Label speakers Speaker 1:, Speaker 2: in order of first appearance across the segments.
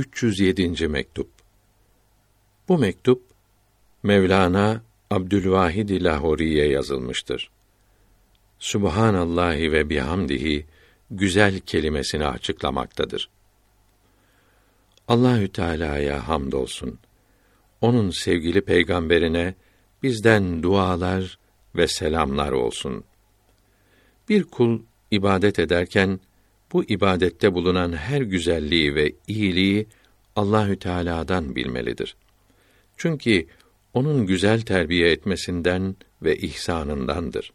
Speaker 1: 307. mektup. Bu mektup Mevlana Abdülvahid Lahori'ye yazılmıştır. Subhanallahi ve bihamdihi güzel kelimesini açıklamaktadır. Allahü Teala'ya hamdolsun. Onun sevgili peygamberine bizden dualar ve selamlar olsun. Bir kul ibadet ederken bu ibadette bulunan her güzelliği ve iyiliği Allahü Teala'dan bilmelidir. Çünkü onun güzel terbiye etmesinden ve ihsanındandır.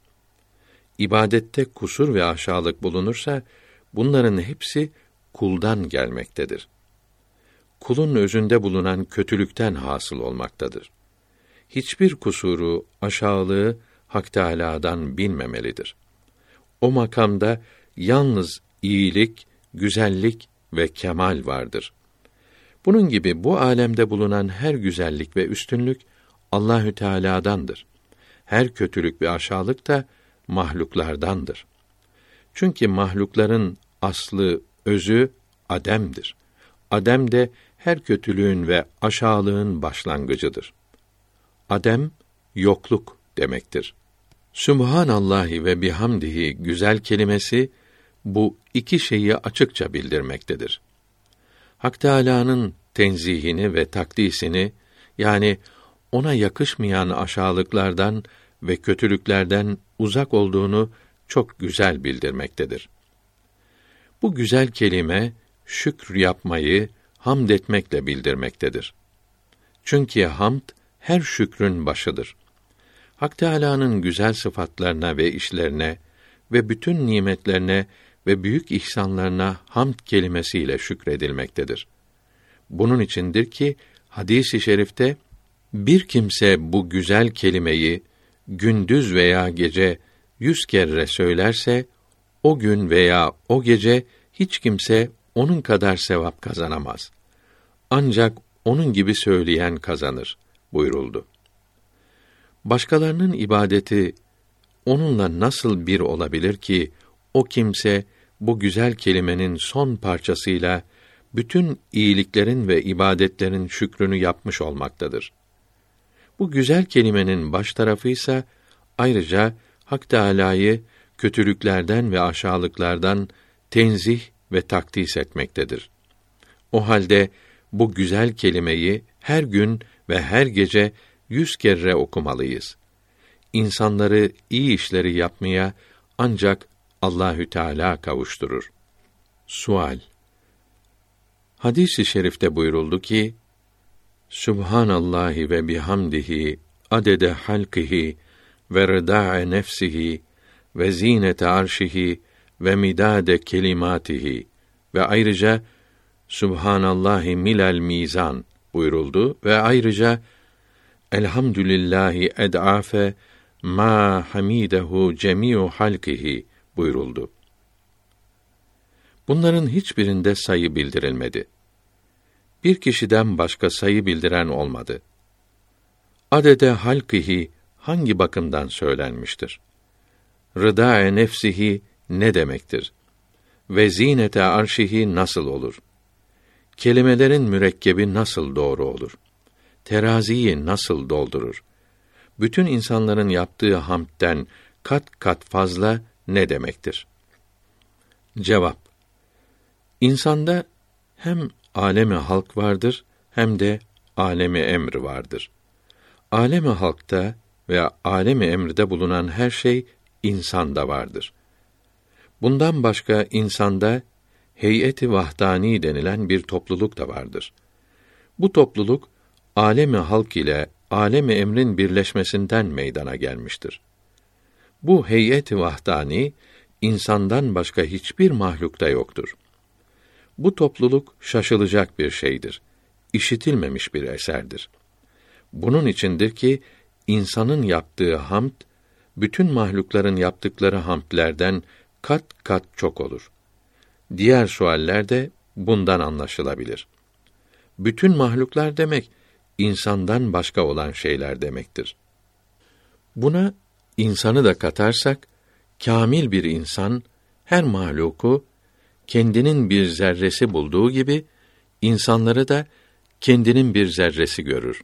Speaker 1: İbadette kusur ve aşağılık bulunursa bunların hepsi kuldan gelmektedir. Kulun özünde bulunan kötülükten hasıl olmaktadır. Hiçbir kusuru, aşağılığı Hak Teâlâ'dan bilmemelidir. O makamda yalnız iyilik, güzellik ve kemal vardır. Bunun gibi bu alemde bulunan her güzellik ve üstünlük Allahü Teala'dandır. Her kötülük ve aşağılık da mahluklardandır. Çünkü mahlukların aslı, özü ademdir. Adem de her kötülüğün ve aşağılığın başlangıcıdır. Adem yokluk demektir. Sübhanallahi ve bihamdihi güzel kelimesi bu iki şeyi açıkça bildirmektedir. Hak Teâlâ'nın tenzihini ve takdisini yani ona yakışmayan aşağılıklardan ve kötülüklerden uzak olduğunu çok güzel bildirmektedir. Bu güzel kelime şükr yapmayı hamd etmekle bildirmektedir. Çünkü hamd her şükrün başıdır. Hak Teâlâ'nın güzel sıfatlarına ve işlerine ve bütün nimetlerine ve büyük ihsanlarına hamd kelimesiyle şükredilmektedir. Bunun içindir ki hadisi i şerifte bir kimse bu güzel kelimeyi gündüz veya gece yüz kere söylerse o gün veya o gece hiç kimse onun kadar sevap kazanamaz. Ancak onun gibi söyleyen kazanır buyuruldu. Başkalarının ibadeti onunla nasıl bir olabilir ki o kimse bu güzel kelimenin son parçasıyla bütün iyiliklerin ve ibadetlerin şükrünü yapmış olmaktadır. Bu güzel kelimenin baş tarafı ise ayrıca Hak Teâlâ'yı kötülüklerden ve aşağılıklardan tenzih ve takdis etmektedir. O halde bu güzel kelimeyi her gün ve her gece yüz kere okumalıyız. İnsanları iyi işleri yapmaya ancak Allahü Teala kavuşturur. Sual Hadis-i şerifte buyuruldu ki: Subhanallahi ve bihamdihi adede halkihi ve rıda'a nefsihi ve zinete arşihi ve midade kelimatihi ve ayrıca Subhanallahi milal mizan buyuruldu ve ayrıca Elhamdülillahi ed'afe ma hamidehu cemiu halkihi buyuruldu. Bunların hiçbirinde sayı bildirilmedi. Bir kişiden başka sayı bildiren olmadı. Adede halkihi hangi bakımdan söylenmiştir? Rıdae nefsihi ne demektir? Ve zinete arşihi nasıl olur? Kelimelerin mürekkebi nasıl doğru olur? Teraziyi nasıl doldurur? Bütün insanların yaptığı hamdten kat kat fazla ne demektir? Cevap İnsanda hem alemi halk vardır hem de alemi emr vardır. Alemi halkta ve alemi emrde bulunan her şey insanda vardır. Bundan başka insanda heyeti vahdani denilen bir topluluk da vardır. Bu topluluk alemi halk ile alemi emrin birleşmesinden meydana gelmiştir. Bu heyet-i vahdani insandan başka hiçbir mahlukta yoktur. Bu topluluk şaşılacak bir şeydir. İşitilmemiş bir eserdir. Bunun içindir ki insanın yaptığı hamd bütün mahlukların yaptıkları hamdlerden kat kat çok olur. Diğer sualler de bundan anlaşılabilir. Bütün mahluklar demek insandan başka olan şeyler demektir. Buna insanı da katarsak kamil bir insan her mahluku kendinin bir zerresi bulduğu gibi insanları da kendinin bir zerresi görür.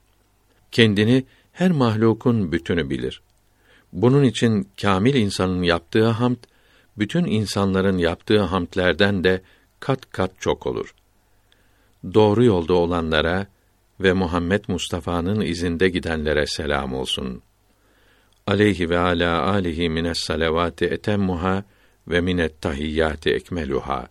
Speaker 1: Kendini her mahlukun bütünü bilir. Bunun için kamil insanın yaptığı hamd bütün insanların yaptığı hamdlerden de kat kat çok olur. Doğru yolda olanlara ve Muhammed Mustafa'nın izinde gidenlere selam olsun. عليه وعلى آله من الصلوات أتمها ومن التحيات أكملها